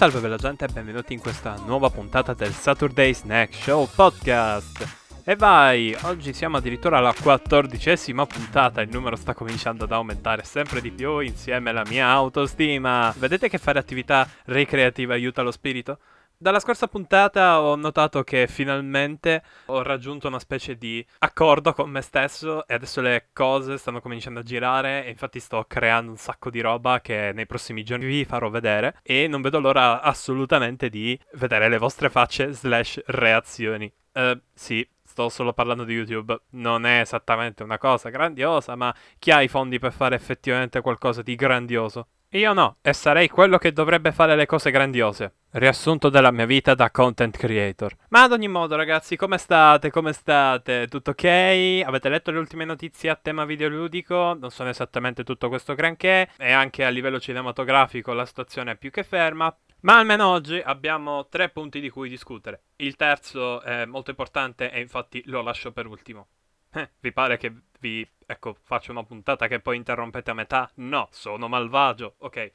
Salve bella gente e benvenuti in questa nuova puntata del Saturday Snack Show Podcast. E vai, oggi siamo addirittura alla quattordicesima puntata, il numero sta cominciando ad aumentare sempre di più insieme alla mia autostima. Vedete che fare attività ricreativa aiuta lo spirito? Dalla scorsa puntata ho notato che finalmente ho raggiunto una specie di accordo con me stesso e adesso le cose stanno cominciando a girare e infatti sto creando un sacco di roba che nei prossimi giorni vi farò vedere e non vedo l'ora assolutamente di vedere le vostre facce slash reazioni. Uh, sì, sto solo parlando di YouTube, non è esattamente una cosa grandiosa, ma chi ha i fondi per fare effettivamente qualcosa di grandioso? Io no, e sarei quello che dovrebbe fare le cose grandiose. Riassunto della mia vita da content creator. Ma ad ogni modo, ragazzi, come state? Come state? Tutto ok? Avete letto le ultime notizie a tema videoludico? Non sono esattamente tutto questo granché. E anche a livello cinematografico la situazione è più che ferma. Ma almeno oggi abbiamo tre punti di cui discutere. Il terzo è molto importante e infatti lo lascio per ultimo. Eh, vi pare che vi, ecco, faccio una puntata che poi interrompete a metà? No, sono malvagio. Ok.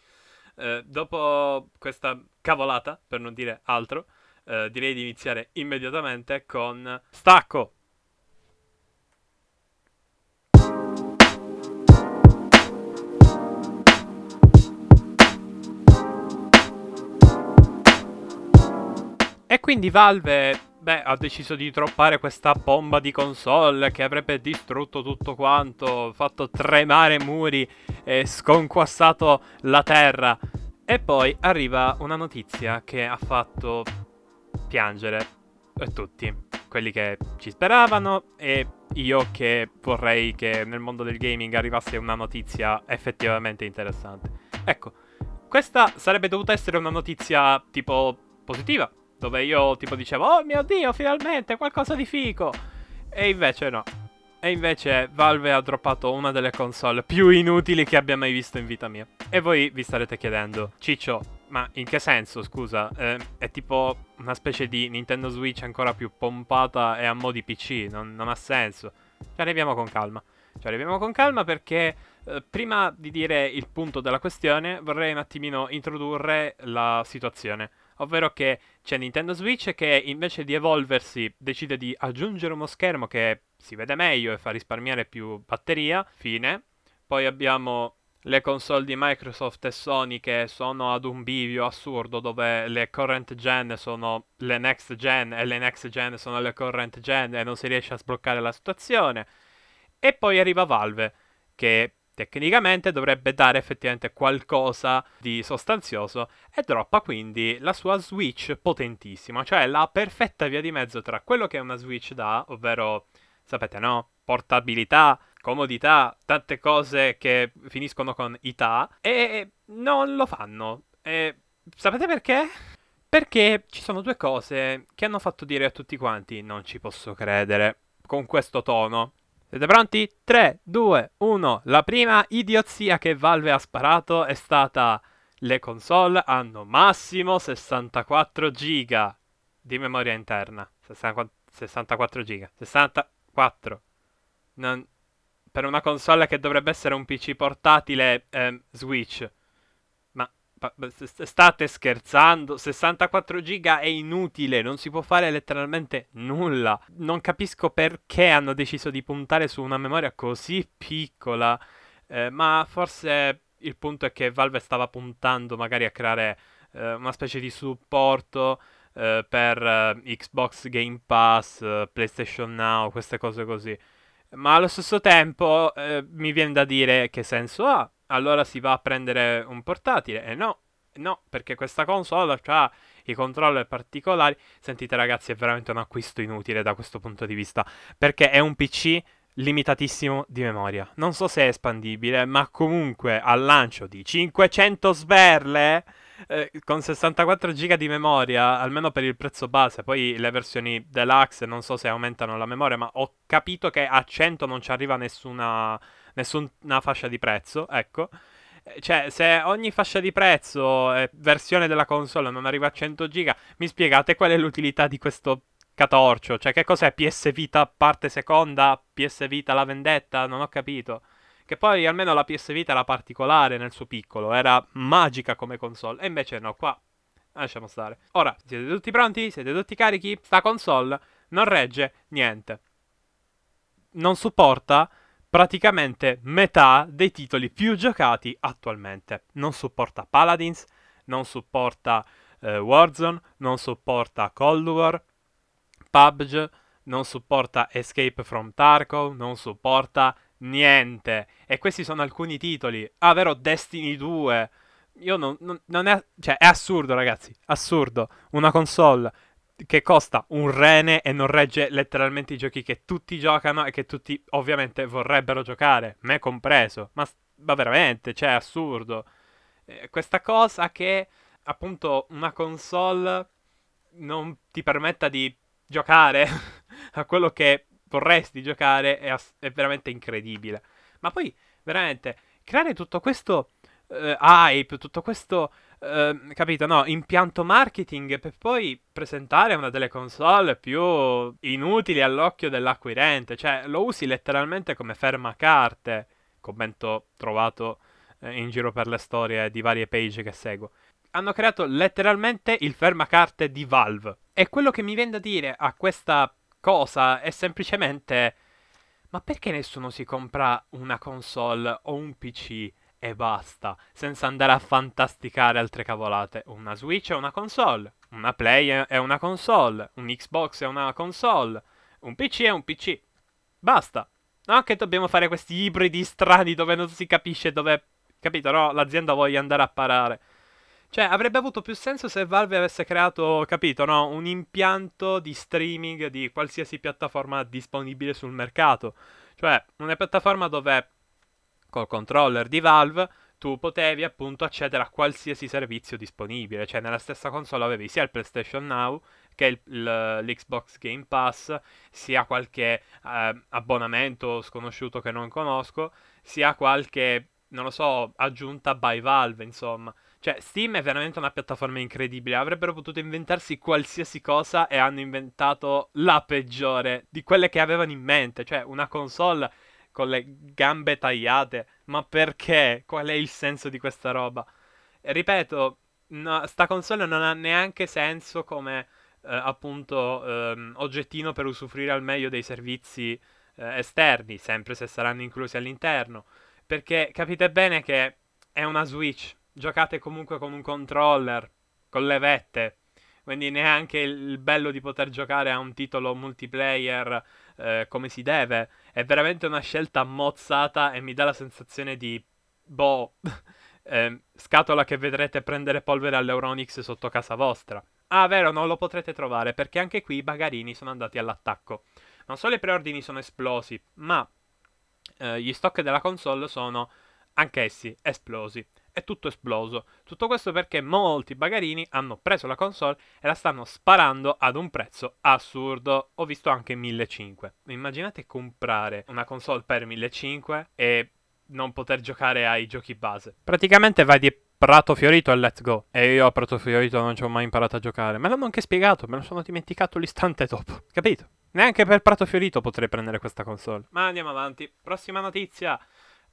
Eh, dopo questa cavolata, per non dire altro, eh, direi di iniziare immediatamente con Stacco. E quindi Valve beh, ha deciso di droppare questa bomba di console che avrebbe distrutto tutto quanto, fatto tremare muri e sconquassato la terra. E poi arriva una notizia che ha fatto piangere tutti, quelli che ci speravano e io che vorrei che nel mondo del gaming arrivasse una notizia effettivamente interessante. Ecco, questa sarebbe dovuta essere una notizia tipo positiva, dove io tipo dicevo, oh mio dio, finalmente qualcosa di fico. E invece no. E invece Valve ha droppato una delle console più inutili che abbia mai visto in vita mia. E voi vi starete chiedendo, Ciccio, ma in che senso, scusa? Eh, è tipo una specie di Nintendo Switch ancora più pompata e a mo' di PC, non, non ha senso. Ci arriviamo con calma. Ci arriviamo con calma perché eh, prima di dire il punto della questione vorrei un attimino introdurre la situazione ovvero che c'è Nintendo Switch che invece di evolversi decide di aggiungere uno schermo che si vede meglio e fa risparmiare più batteria, fine. Poi abbiamo le console di Microsoft e Sony che sono ad un bivio assurdo dove le current gen sono le next gen e le next gen sono le current gen e non si riesce a sbloccare la situazione. E poi arriva Valve che tecnicamente dovrebbe dare effettivamente qualcosa di sostanzioso e droppa quindi la sua Switch potentissima, cioè la perfetta via di mezzo tra quello che una Switch dà, ovvero, sapete no, portabilità, comodità, tante cose che finiscono con ità e non lo fanno. E sapete perché? Perché ci sono due cose che hanno fatto dire a tutti quanti non ci posso credere con questo tono. Siete pronti? 3, 2, 1. La prima idiozia che Valve ha sparato è stata le console hanno massimo 64 giga di memoria interna. 64 giga. 64. Non... Per una console che dovrebbe essere un PC portatile eh, Switch state scherzando? 64 giga è inutile, non si può fare letteralmente nulla. Non capisco perché hanno deciso di puntare su una memoria così piccola, eh, ma forse il punto è che Valve stava puntando magari a creare eh, una specie di supporto eh, per eh, Xbox Game Pass, eh, PlayStation Now, queste cose così. Ma allo stesso tempo eh, mi viene da dire che senso ha allora si va a prendere un portatile. E no, no, perché questa console ha i controller particolari. Sentite ragazzi, è veramente un acquisto inutile da questo punto di vista, perché è un PC limitatissimo di memoria. Non so se è espandibile, ma comunque al lancio di 500 sberle eh, con 64 GB di memoria, almeno per il prezzo base. Poi le versioni deluxe non so se aumentano la memoria, ma ho capito che a 100 non ci arriva nessuna nessuna fascia di prezzo, ecco. Eh, cioè, se ogni fascia di prezzo e versione della console non arriva a 100 giga, mi spiegate qual è l'utilità di questo catorcio? Cioè, che cos'è PS Vita parte seconda, PS Vita la vendetta? Non ho capito. Che poi almeno la PS Vita era particolare nel suo piccolo, era magica come console. E invece no, qua lasciamo stare. Ora, siete tutti pronti? Siete tutti carichi? Sta console non regge niente. Non supporta praticamente metà dei titoli più giocati attualmente. Non supporta Paladins, non supporta eh, Warzone, non supporta Cold War, PUBG, non supporta Escape from Tarkov, non supporta niente. E questi sono alcuni titoli. Ah, vero, Destiny 2. Io non, non, non è... Cioè, è assurdo, ragazzi. Assurdo. Una console che costa un rene e non regge letteralmente i giochi che tutti giocano e che tutti ovviamente vorrebbero giocare, me compreso. Ma, ma veramente, cioè, è assurdo. Eh, questa cosa che appunto una console non ti permetta di giocare a quello che vorresti giocare è, ass- è veramente incredibile. Ma poi, veramente, creare tutto questo uh, hype, tutto questo, uh, capito, no, impianto marketing per poi presentare una delle console più inutili all'occhio dell'acquirente, cioè lo usi letteralmente come fermacarte, commento trovato uh, in giro per le storie di varie page che seguo. Hanno creato letteralmente il fermacarte di Valve. E quello che mi viene da dire a questa cosa è semplicemente... Ma perché nessuno si compra una console o un PC e basta, senza andare a fantasticare altre cavolate. Una Switch è una console, una Play è una console, un Xbox è una console, un PC è un PC. Basta. Non che dobbiamo fare questi ibridi strani dove non si capisce dove, capito, no? L'azienda voglia andare a parare. Cioè, avrebbe avuto più senso se Valve avesse creato, capito, no? Un impianto di streaming di qualsiasi piattaforma disponibile sul mercato. Cioè, una piattaforma dove col controller di Valve tu potevi appunto accedere a qualsiasi servizio disponibile, cioè nella stessa console avevi sia il PlayStation Now che il, il, l'Xbox Game Pass, sia qualche eh, abbonamento sconosciuto che non conosco, sia qualche, non lo so, aggiunta by Valve, insomma. Cioè, Steam è veramente una piattaforma incredibile. Avrebbero potuto inventarsi qualsiasi cosa e hanno inventato la peggiore di quelle che avevano in mente. Cioè, una console con le gambe tagliate. Ma perché? Qual è il senso di questa roba? E ripeto, no, sta console non ha neanche senso come eh, appunto ehm, oggettino per usufruire al meglio dei servizi eh, esterni, sempre se saranno inclusi all'interno. Perché capite bene che è una Switch, giocate comunque con un controller, con le vette. Quindi neanche il bello di poter giocare a un titolo multiplayer eh, come si deve. È veramente una scelta mozzata e mi dà la sensazione di... Boh... eh, scatola che vedrete prendere polvere all'Euronix sotto casa vostra. Ah, vero, non lo potrete trovare perché anche qui i bagarini sono andati all'attacco. Non solo i preordini sono esplosi, ma eh, gli stock della console sono anch'essi esplosi è tutto esploso. Tutto questo perché molti bagarini hanno preso la console e la stanno sparando ad un prezzo assurdo. Ho visto anche 1500. Immaginate comprare una console per 1500 e non poter giocare ai giochi base. Praticamente vai di Prato Fiorito e let's go. E io a Prato Fiorito non ci ho mai imparato a giocare. Me l'hanno anche spiegato, me lo sono dimenticato l'istante dopo. Capito? Neanche per Prato Fiorito potrei prendere questa console. Ma andiamo avanti. Prossima notizia.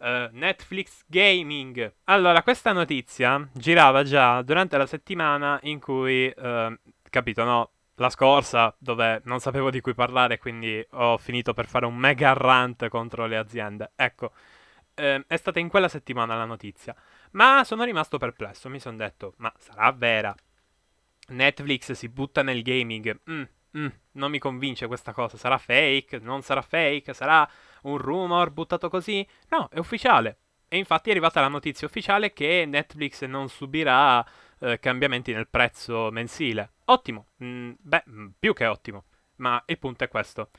Uh, Netflix Gaming. Allora, questa notizia girava già durante la settimana in cui, uh, capito, no? La scorsa, dove non sapevo di cui parlare, quindi ho finito per fare un mega rant contro le aziende. Ecco, uh, è stata in quella settimana la notizia. Ma sono rimasto perplesso, mi sono detto, ma sarà vera? Netflix si butta nel gaming. Mm, mm, non mi convince questa cosa. Sarà fake? Non sarà fake? Sarà un rumor buttato così? No, è ufficiale. E infatti è arrivata la notizia ufficiale che Netflix non subirà eh, cambiamenti nel prezzo mensile. Ottimo. Mm, beh, mm, più che ottimo. Ma il punto è questo.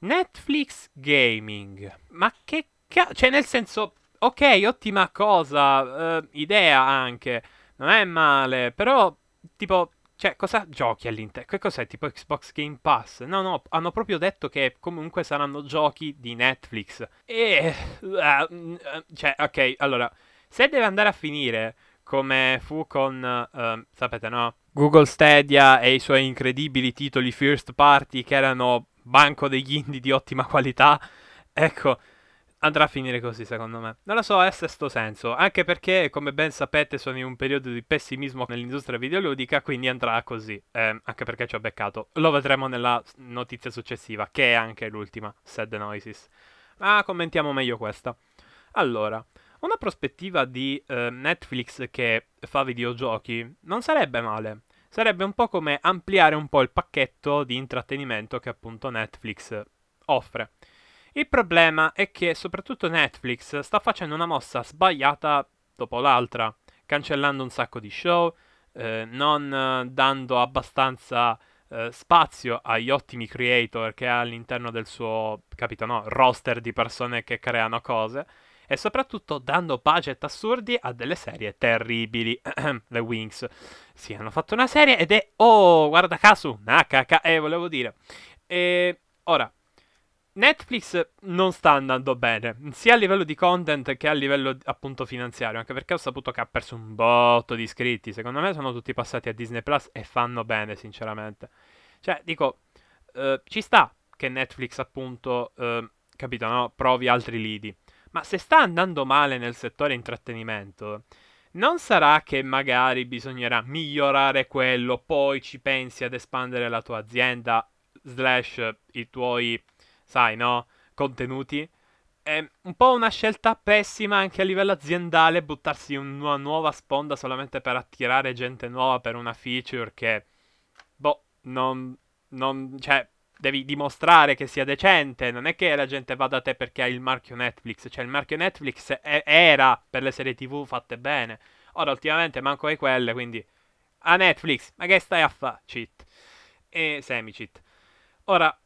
Netflix Gaming. Ma che cazzo? Cioè, nel senso, ok, ottima cosa, uh, idea anche, non è male, però, tipo, cioè, cosa giochi all'interno? Che cos'è? Tipo Xbox Game Pass? No, no, hanno proprio detto che comunque saranno giochi di Netflix. E... Uh, cioè, ok, allora, se deve andare a finire come fu con, uh, sapete no? Google Stadia e i suoi incredibili titoli first party che erano banco degli indie di ottima qualità, ecco, andrà a finire così, secondo me. Non lo so, è sesto senso. Anche perché, come ben sapete, sono in un periodo di pessimismo nell'industria videoludica, quindi andrà così. Eh, anche perché ci ho beccato. Lo vedremo nella notizia successiva, che è anche l'ultima, Sad Noises. Ma commentiamo meglio questa. Allora, una prospettiva di eh, Netflix che fa videogiochi non sarebbe male. Sarebbe un po' come ampliare un po' il pacchetto di intrattenimento che appunto Netflix offre. Il problema è che soprattutto Netflix sta facendo una mossa sbagliata dopo l'altra, cancellando un sacco di show, eh, non dando abbastanza eh, spazio agli ottimi creator che ha all'interno del suo, capito, no, roster di persone che creano cose e soprattutto dando budget assurdi a delle serie terribili. Le Wings. Sì, hanno fatto una serie ed è, oh, guarda caso, una caca, eh, volevo dire. E ora, Netflix non sta andando bene, sia a livello di content che a livello appunto finanziario, anche perché ho saputo che ha perso un botto di iscritti. Secondo me sono tutti passati a Disney Plus e fanno bene, sinceramente. Cioè, dico, eh, ci sta che Netflix appunto, eh, capito, no? Provi altri lidi. Ma se sta andando male nel settore intrattenimento, non sarà che magari bisognerà migliorare quello, poi ci pensi ad espandere la tua azienda, slash i tuoi sai, no? Contenuti. È un po' una scelta pessima anche a livello aziendale buttarsi in una nuova sponda solamente per attirare gente nuova per una feature che, boh, non, non, cioè, devi dimostrare che sia decente. Non è che la gente va da te perché hai il marchio Netflix. Cioè, il marchio Netflix è, era per le serie TV fatte bene. Ora, ultimamente manco hai quelle, quindi... A Netflix, ma che stai a fare? Cheat. E semi-cheat. Ora,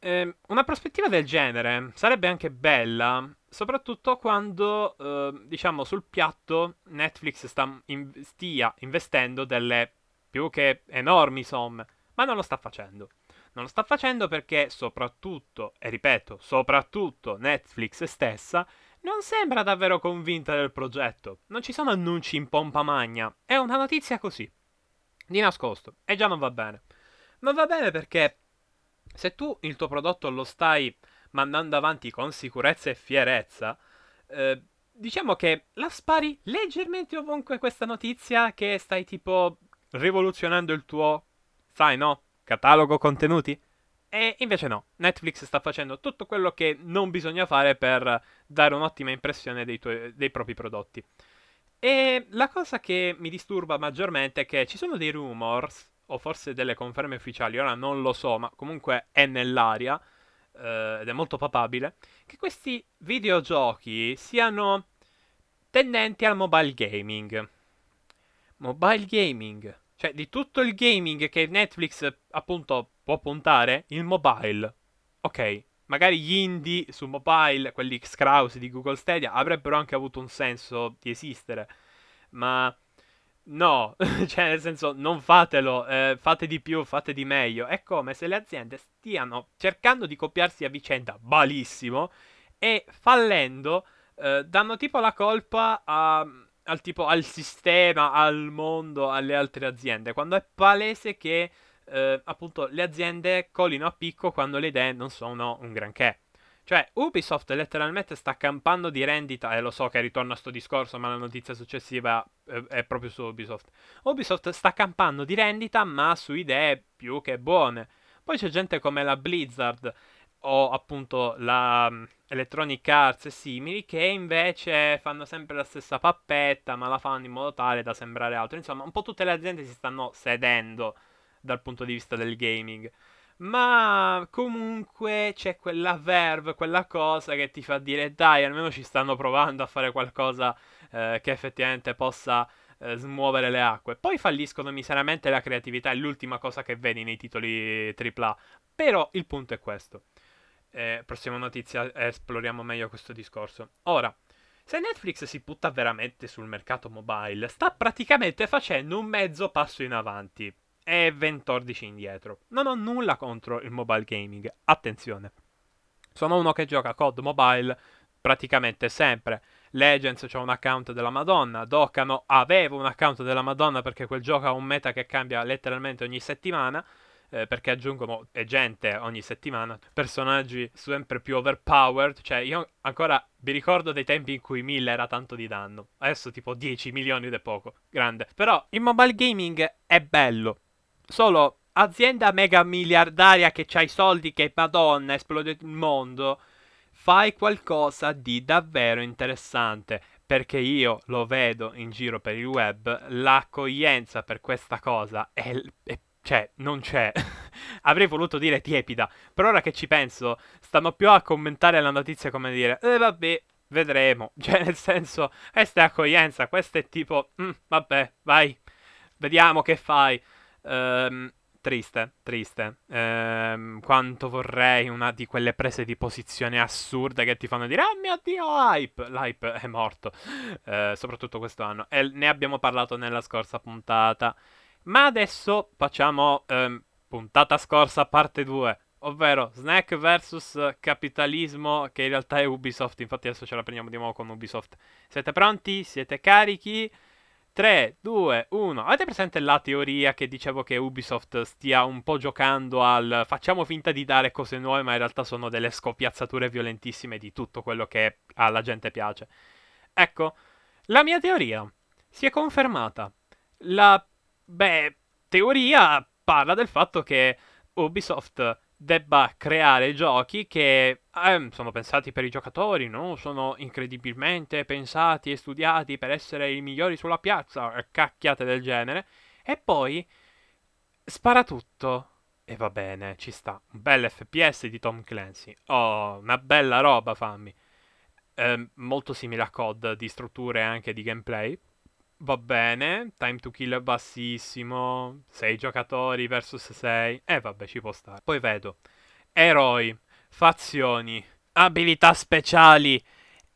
eh, una prospettiva del genere sarebbe anche bella, soprattutto quando, eh, diciamo, sul piatto Netflix sta in- stia investendo delle più che enormi somme, ma non lo sta facendo. Non lo sta facendo perché soprattutto, e ripeto, soprattutto Netflix stessa non sembra davvero convinta del progetto. Non ci sono annunci in pompa magna. È una notizia così. Di nascosto. E già non va bene. Non va bene perché se tu il tuo prodotto lo stai mandando avanti con sicurezza e fierezza, eh, diciamo che la spari leggermente ovunque questa notizia che stai tipo rivoluzionando il tuo, sai no, catalogo contenuti? E invece no, Netflix sta facendo tutto quello che non bisogna fare per dare un'ottima impressione dei, tuoi, dei propri prodotti. E la cosa che mi disturba maggiormente è che ci sono dei rumors o forse delle conferme ufficiali, ora non lo so, ma comunque è nell'aria eh, ed è molto papabile, che questi videogiochi siano tendenti al mobile gaming. Mobile gaming, cioè di tutto il gaming che Netflix appunto può puntare, il mobile. Ok, magari gli indie su mobile, quelli Xcrouse di Google Stadia, avrebbero anche avuto un senso di esistere, ma No, cioè nel senso non fatelo, eh, fate di più, fate di meglio. È come se le aziende stiano cercando di copiarsi a vicenda malissimo e fallendo eh, danno tipo la colpa a, al, tipo, al sistema, al mondo, alle altre aziende, quando è palese che eh, appunto le aziende collino a picco quando le idee non sono un granché. Cioè, Ubisoft letteralmente sta campando di rendita, e lo so che ritorno a sto discorso, ma la notizia successiva è, è proprio su Ubisoft. Ubisoft sta campando di rendita, ma su idee più che buone. Poi c'è gente come la Blizzard o appunto la um, Electronic Arts e simili che invece fanno sempre la stessa pappetta, ma la fanno in modo tale da sembrare altro. Insomma, un po' tutte le aziende si stanno sedendo dal punto di vista del gaming. Ma comunque c'è quella verve, quella cosa che ti fa dire dai, almeno ci stanno provando a fare qualcosa eh, che effettivamente possa eh, smuovere le acque. Poi falliscono miseramente la creatività, è l'ultima cosa che vedi nei titoli AAA. Però il punto è questo. Eh, prossima notizia, esploriamo meglio questo discorso. Ora, se Netflix si butta veramente sul mercato mobile, sta praticamente facendo un mezzo passo in avanti e 14 indietro. Non ho nulla contro il mobile gaming, attenzione. Sono uno che gioca COD mobile praticamente sempre. Legends c'ha un account della Madonna, Dokkan aveva un account della Madonna perché quel gioco ha un meta che cambia letteralmente ogni settimana. eh, perché aggiungono gente ogni settimana, personaggi sempre più overpowered, cioè io ancora vi ricordo dei tempi in cui 1000 era tanto di danno, adesso tipo 10 milioni ed è poco, grande. Però il mobile gaming è bello, solo azienda mega miliardaria che c'ha i soldi che madonna esplode il mondo, fai qualcosa di davvero interessante perché io lo vedo in giro per il web, l'accoglienza per questa cosa è, è cioè, non c'è. Avrei voluto dire tiepida, però ora che ci penso, stanno più a commentare la notizia come dire, eh vabbè, vedremo. Cioè, nel senso, questa è accoglienza, questo è tipo, mm, vabbè, vai, vediamo che fai. Ehm, triste, triste. Ehm, quanto vorrei una di quelle prese di posizione assurde che ti fanno dire, oh mio dio, hype. L'hype è morto, ehm, soprattutto questo anno. E ne abbiamo parlato nella scorsa puntata. Ma adesso facciamo ehm, puntata scorsa parte 2, ovvero Snack vs capitalismo che in realtà è Ubisoft, infatti adesso ce la prendiamo di nuovo con Ubisoft. Siete pronti? Siete carichi? 3, 2, 1. Avete presente la teoria che dicevo che Ubisoft stia un po' giocando al facciamo finta di dare cose nuove, ma in realtà sono delle scopiazzature violentissime di tutto quello che alla gente piace? Ecco, la mia teoria si è confermata. La Beh, teoria parla del fatto che Ubisoft debba creare giochi che eh, sono pensati per i giocatori, no? Sono incredibilmente pensati e studiati per essere i migliori sulla piazza, cacchiate del genere, e poi spara tutto. E va bene, ci sta. Un bel FPS di Tom Clancy. Oh, una bella roba, fammi. Eh, molto simile a COD di strutture e anche di gameplay. Va bene, time to kill è bassissimo, 6 giocatori versus 6, e eh, vabbè ci può stare. Poi vedo, eroi, fazioni, abilità speciali,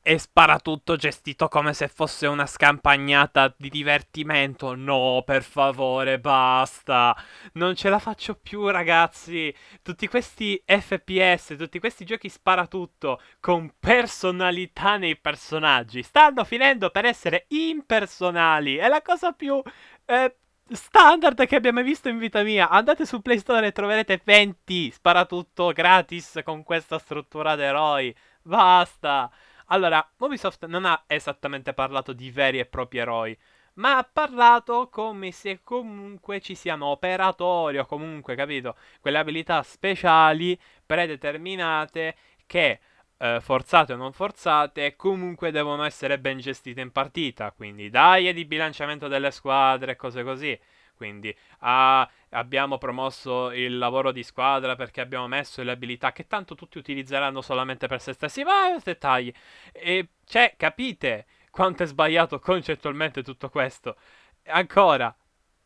e spara tutto gestito come se fosse una scampagnata di divertimento. No, per favore, basta. Non ce la faccio più, ragazzi. Tutti questi FPS, tutti questi giochi spara tutto con personalità nei personaggi stanno finendo per essere impersonali. È la cosa più eh, standard che abbiamo visto in vita mia. Andate su Play Store e troverete 20 spara tutto gratis con questa struttura d'eroi. Basta. Allora, Ubisoft non ha esattamente parlato di veri e propri eroi, ma ha parlato come se comunque ci siano operatori o comunque, capito, quelle abilità speciali predeterminate che eh, forzate o non forzate comunque devono essere ben gestite in partita, quindi dai di bilanciamento delle squadre e cose così. Quindi ah, abbiamo promosso il lavoro di squadra perché abbiamo messo le abilità che tanto tutti utilizzeranno solamente per se stessi. Ma dettagli. E cioè, capite quanto è sbagliato concettualmente tutto questo? Ancora,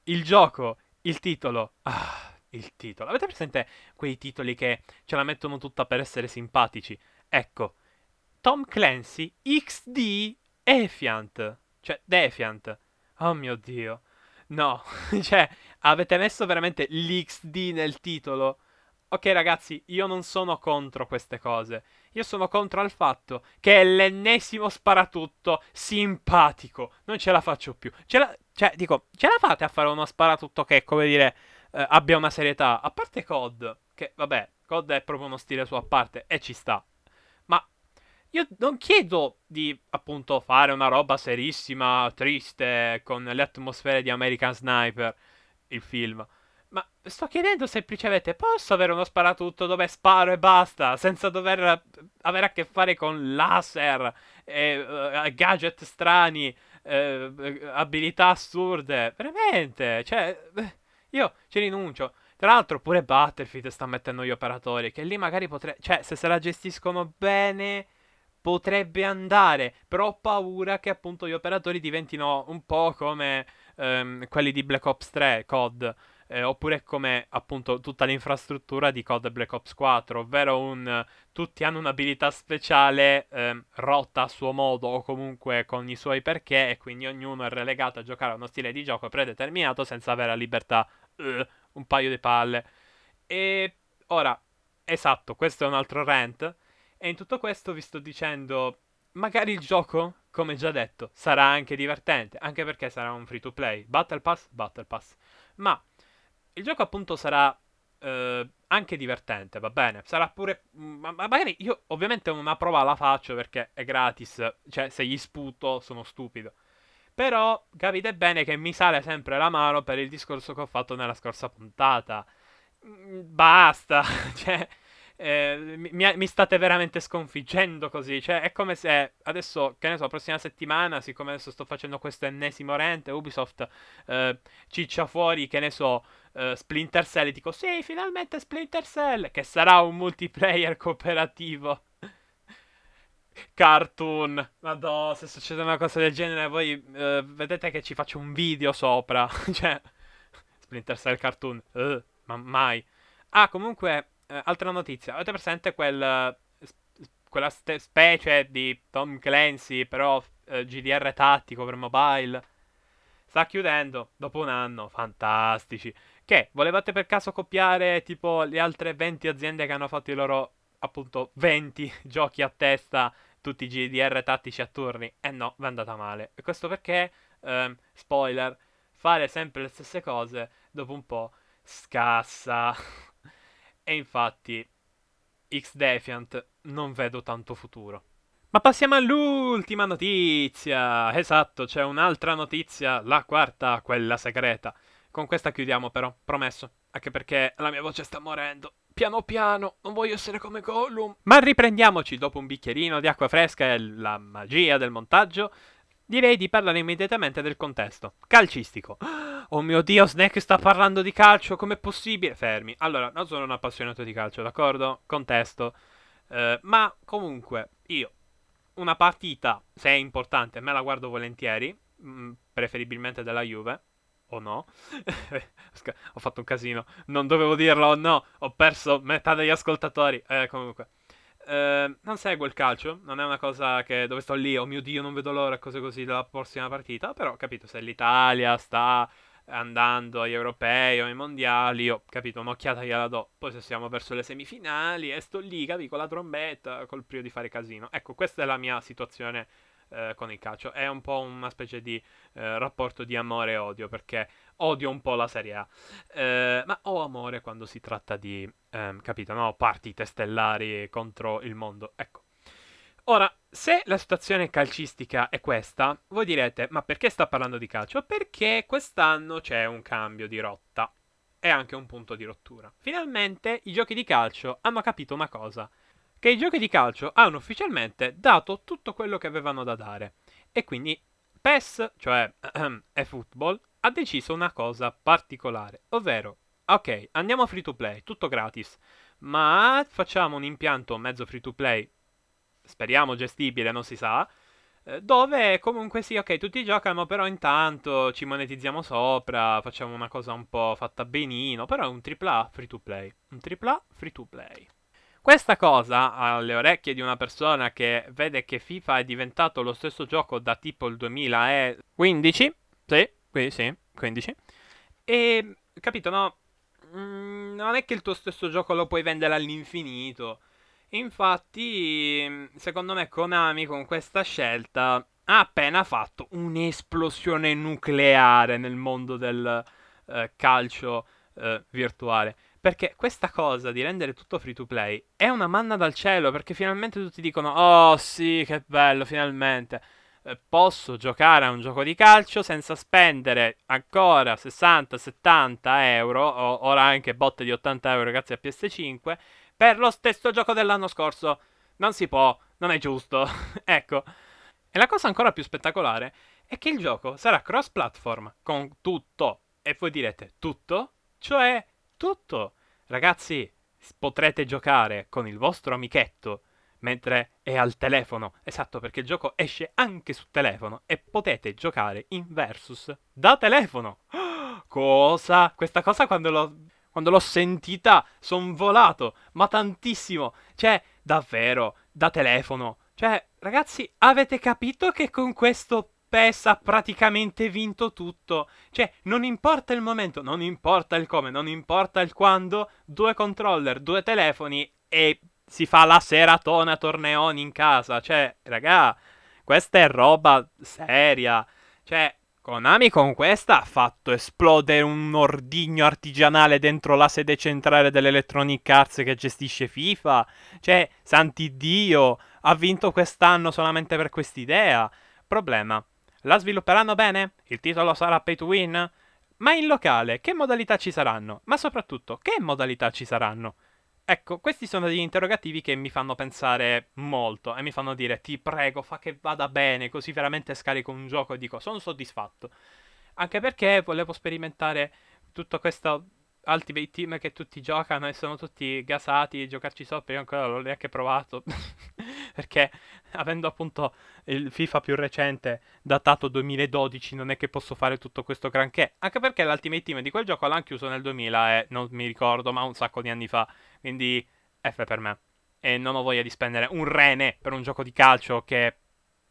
il gioco, il titolo. Ah, il titolo. Avete presente quei titoli che ce la mettono tutta per essere simpatici? Ecco, Tom Clancy XD Defiant. Cioè, Defiant. Oh mio dio. No, cioè, avete messo veramente l'XD nel titolo. Ok ragazzi, io non sono contro queste cose. Io sono contro al fatto che è l'ennesimo sparatutto simpatico. Non ce la faccio più. Ce la, cioè, dico, ce la fate a fare uno sparatutto che, come dire, eh, abbia una serietà? A parte COD, che vabbè, COD è proprio uno stile suo a parte e ci sta. Io non chiedo di appunto fare una roba serissima, triste, con le atmosfere di American Sniper, il film. Ma sto chiedendo semplicemente, posso avere uno sparatutto dove sparo e basta, senza dover avere a che fare con laser, e, uh, gadget strani, uh, abilità assurde? Veramente, cioè, io ci rinuncio. Tra l'altro pure Battlefield sta mettendo gli operatori, che lì magari potrei... Cioè, se se la gestiscono bene potrebbe andare, però ho paura che appunto gli operatori diventino un po' come ehm, quelli di Black Ops 3, COD, eh, oppure come appunto tutta l'infrastruttura di COD Black Ops 4, ovvero un tutti hanno un'abilità speciale ehm, rotta a suo modo o comunque con i suoi perché e quindi ognuno è relegato a giocare a uno stile di gioco predeterminato senza avere la libertà uh, un paio di palle. E ora, esatto, questo è un altro rant e in tutto questo vi sto dicendo, magari il gioco, come già detto, sarà anche divertente, anche perché sarà un free to play. Battle Pass, Battle Pass. Ma il gioco appunto sarà eh, anche divertente, va bene. Sarà pure. Ma, ma magari io ovviamente una prova la faccio perché è gratis. Cioè, se gli sputo sono stupido. Però capite bene che mi sale sempre la mano per il discorso che ho fatto nella scorsa puntata. Mm, basta. cioè. Eh, mi, mi, state veramente sconfiggendo così. Cioè, è come se adesso, che ne so, la prossima settimana, siccome adesso sto facendo questo ennesimo rente, Ubisoft eh, ciccia fuori, che ne so, uh, Splinter Cell e dico sì, finalmente Splinter Cell, che sarà un multiplayer cooperativo. Cartoon, madò, se succede una cosa del genere voi uh, vedete che ci faccio un video sopra, cioè, Splinter Cell cartoon, uh, ma mai. Ah, comunque, altra notizia, avete presente quel, quella ste- specie di Tom Clancy, però GDR tattico per mobile? Sta chiudendo dopo un anno, fantastici. Che volevate per caso copiare tipo le altre 20 aziende che hanno fatto i loro appunto 20 giochi a testa, tutti GDR tattici a turni? Eh no, vi è andata male. E questo perché, ehm, spoiler, fare sempre le stesse cose dopo un po' scassa. e infatti, X-Defiant non vedo tanto futuro. Ma passiamo all'ultima notizia. Esatto, c'è un'altra notizia, la quarta, quella segreta. Con questa chiudiamo però, promesso. Anche perché la mia voce sta morendo. Piano piano, non voglio essere come Gollum. Ma riprendiamoci dopo un bicchierino di acqua fresca e la magia del montaggio. Direi di parlare immediatamente del contesto. Calcistico. Oh mio dio, Snake sta parlando di calcio, com'è possibile? Fermi. Allora, non sono un appassionato di calcio, d'accordo? Contesto. Uh, ma comunque, io, una partita, se è importante, me la guardo volentieri, mm, preferibilmente della Juve o no. ho fatto un casino. Non dovevo dirlo o no. Ho perso metà degli ascoltatori. Eh, comunque. Eh, non seguo il calcio. Non è una cosa che dove sto lì. Oh mio dio, non vedo l'ora. Cose così della prossima partita. Però, capito, se l'Italia sta andando agli europei o ai mondiali, ho capito, un'occhiata gliela do. Poi se siamo verso le semifinali e sto lì, capi, con la trombetta, col prio di fare casino. Ecco, questa è la mia situazione eh, con il calcio. È un po' una specie di eh, rapporto di amore e odio, perché odio un po' la Serie A. Eh, ma ho amore quando si tratta di, ehm, capito, no? Partite stellari contro il mondo. Ecco. Ora, se la situazione calcistica è questa, voi direte, ma perché sta parlando di calcio? Perché quest'anno c'è un cambio di rotta e anche un punto di rottura. Finalmente i giochi di calcio hanno capito una cosa che i giochi di calcio hanno ufficialmente dato tutto quello che avevano da dare. E quindi PES, cioè eFootball, ha deciso una cosa particolare, ovvero, ok, andiamo free to play, tutto gratis, ma facciamo un impianto mezzo free to play, speriamo gestibile, non si sa, eh, dove comunque sì, ok, tutti giocano, però intanto ci monetizziamo sopra, facciamo una cosa un po' fatta benino, però è un AAA free to play, un AAA free to play. Questa cosa alle orecchie di una persona che vede che FIFA è diventato lo stesso gioco da tipo il 2015, sì, qui sì, 15, e capito, no? Mm, non è che il tuo stesso gioco lo puoi vendere all'infinito. Infatti, secondo me Konami con questa scelta ha appena fatto un'esplosione nucleare nel mondo del eh, calcio eh, virtuale. Perché questa cosa di rendere tutto free to play è una manna dal cielo, perché finalmente tutti dicono, oh sì, che bello, finalmente. Eh, posso giocare a un gioco di calcio senza spendere ancora 60-70 euro, o ora anche botte di 80 euro grazie a PS5, per lo stesso gioco dell'anno scorso. Non si può, non è giusto. ecco. E la cosa ancora più spettacolare è che il gioco sarà cross-platform con tutto. E voi direte, tutto? Cioè, tutto. Ragazzi, potrete giocare con il vostro amichetto mentre è al telefono. Esatto, perché il gioco esce anche su telefono e potete giocare in versus da telefono. Cosa? Questa cosa quando l'ho, quando l'ho sentita son volato, ma tantissimo. Cioè, davvero, da telefono. Cioè, ragazzi, avete capito che con questo PES ha praticamente vinto tutto. Cioè, non importa il momento, non importa il come, non importa il quando, due controller, due telefoni e si fa la seratona torneoni in casa. Cioè, raga, questa è roba seria. Cioè, Konami con questa ha fatto esplodere un ordigno artigianale dentro la sede centrale dell'Electronic Arts che gestisce FIFA. Cioè, santi Dio, ha vinto quest'anno solamente per quest'idea. Problema. La svilupperanno bene? Il titolo sarà pay to win? Ma in locale, che modalità ci saranno? Ma soprattutto, che modalità ci saranno? Ecco, questi sono degli interrogativi che mi fanno pensare molto e mi fanno dire ti prego, fa che vada bene, così veramente scarico un gioco e dico sono soddisfatto. Anche perché volevo sperimentare tutto questo Ultimate Team che tutti giocano e sono tutti gasati, giocarci sopra, io ancora non l'ho neanche provato. perché avendo appunto il FIFA più recente datato 2012 non è che posso fare tutto questo granché. Anche perché l'Ultimate Team di quel gioco l'hanno chiuso nel 2000 e non mi ricordo, ma un sacco di anni fa. Quindi F per me. E non ho voglia di spendere un rene per un gioco di calcio che...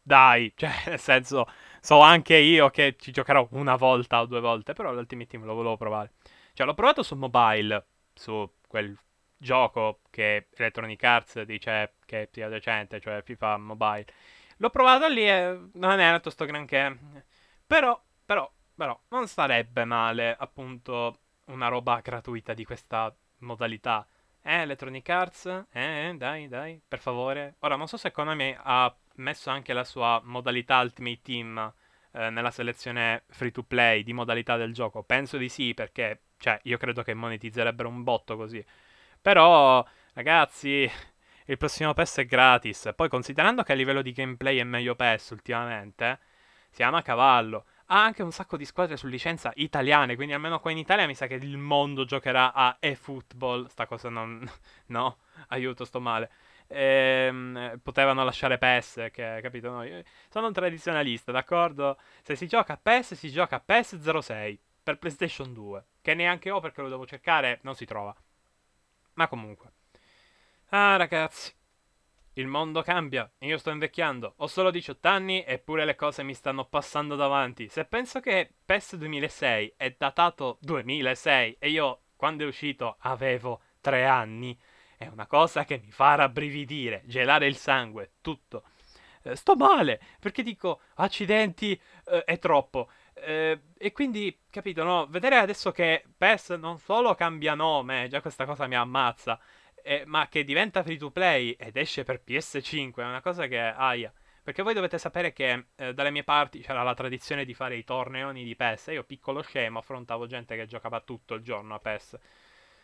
Dai, cioè, nel senso, so anche io che ci giocherò una volta o due volte, però l'Ultimate Team lo volevo provare. Cioè, l'ho provato su mobile, su quel gioco che Electronic Arts dice che sia decente, cioè FIFA Mobile. L'ho provato lì e non è andato sto granché. Però, però, però, non sarebbe male, appunto, una roba gratuita di questa modalità. Eh, Electronic Arts? Eh, dai, dai, per favore. Ora, non so se Konami ha messo anche la sua modalità Ultimate Team eh, nella selezione free to play di modalità del gioco. Penso di sì, perché, cioè, io credo che monetizzerebbero un botto così. Però, ragazzi, il prossimo PES è gratis. Poi, considerando che a livello di gameplay è meglio PES ultimamente, siamo a cavallo ha anche un sacco di squadre su licenza italiane, quindi almeno qua in Italia mi sa che il mondo giocherà a eFootball. Sta cosa non... no, aiuto, sto male. Ehm, potevano lasciare PES, che capito? No, sono un tradizionalista, d'accordo? Se si gioca a PES, si gioca a PES 06 per PlayStation 2, che neanche ho perché lo devo cercare, non si trova. Ma comunque. Ah, ragazzi. Il mondo cambia, io sto invecchiando, ho solo 18 anni eppure le cose mi stanno passando davanti. Se penso che PES 2006 è datato 2006 e io quando è uscito avevo 3 anni, è una cosa che mi fa rabbrividire, gelare il sangue, tutto. Eh, sto male, perché dico, accidenti, eh, è troppo. Eh, e quindi, capito, no? Vedere adesso che PES non solo cambia nome, già questa cosa mi ammazza eh, ma che diventa free to play ed esce per PS5 è una cosa che aia. Perché voi dovete sapere che eh, dalle mie parti c'era la tradizione di fare i torneoni di PES. Io, piccolo scemo, affrontavo gente che giocava tutto il giorno a PES.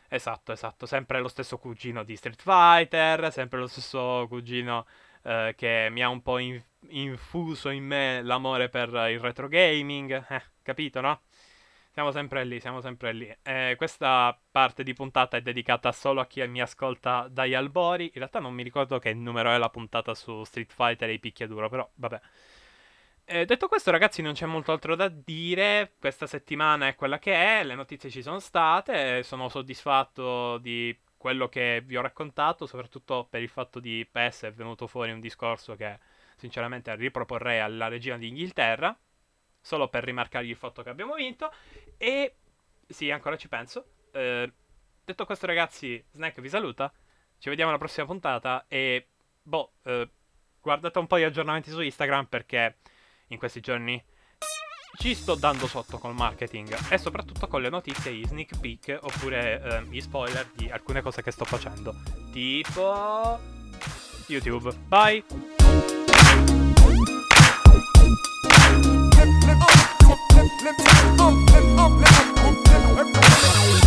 Esatto, esatto. Sempre lo stesso cugino di Street Fighter, sempre lo stesso cugino eh, che mi ha un po' in- infuso in me l'amore per il retro gaming. Eh, capito, no? Siamo sempre lì, siamo sempre lì. Eh, questa parte di puntata è dedicata solo a chi mi ascolta dagli albori. In realtà non mi ricordo che numero è la puntata su Street Fighter e i picchiaduro, però vabbè. Eh, detto questo, ragazzi, non c'è molto altro da dire. Questa settimana è quella che è, le notizie ci sono state. Sono soddisfatto di quello che vi ho raccontato, soprattutto per il fatto di PES è venuto fuori un discorso che sinceramente riproporrei alla regina d'Inghilterra solo per rimarcargli il fatto che abbiamo vinto. E sì, ancora ci penso. Eh, detto questo, ragazzi, Snack vi saluta. Ci vediamo alla prossima puntata. E boh, eh, guardate un po' gli aggiornamenti su Instagram perché in questi giorni ci sto dando sotto col marketing e soprattutto con le notizie, i sneak peek oppure eh, gli spoiler di alcune cose che sto facendo. Tipo YouTube. Bye! lift, lift, up, lift up, lift up, lift up.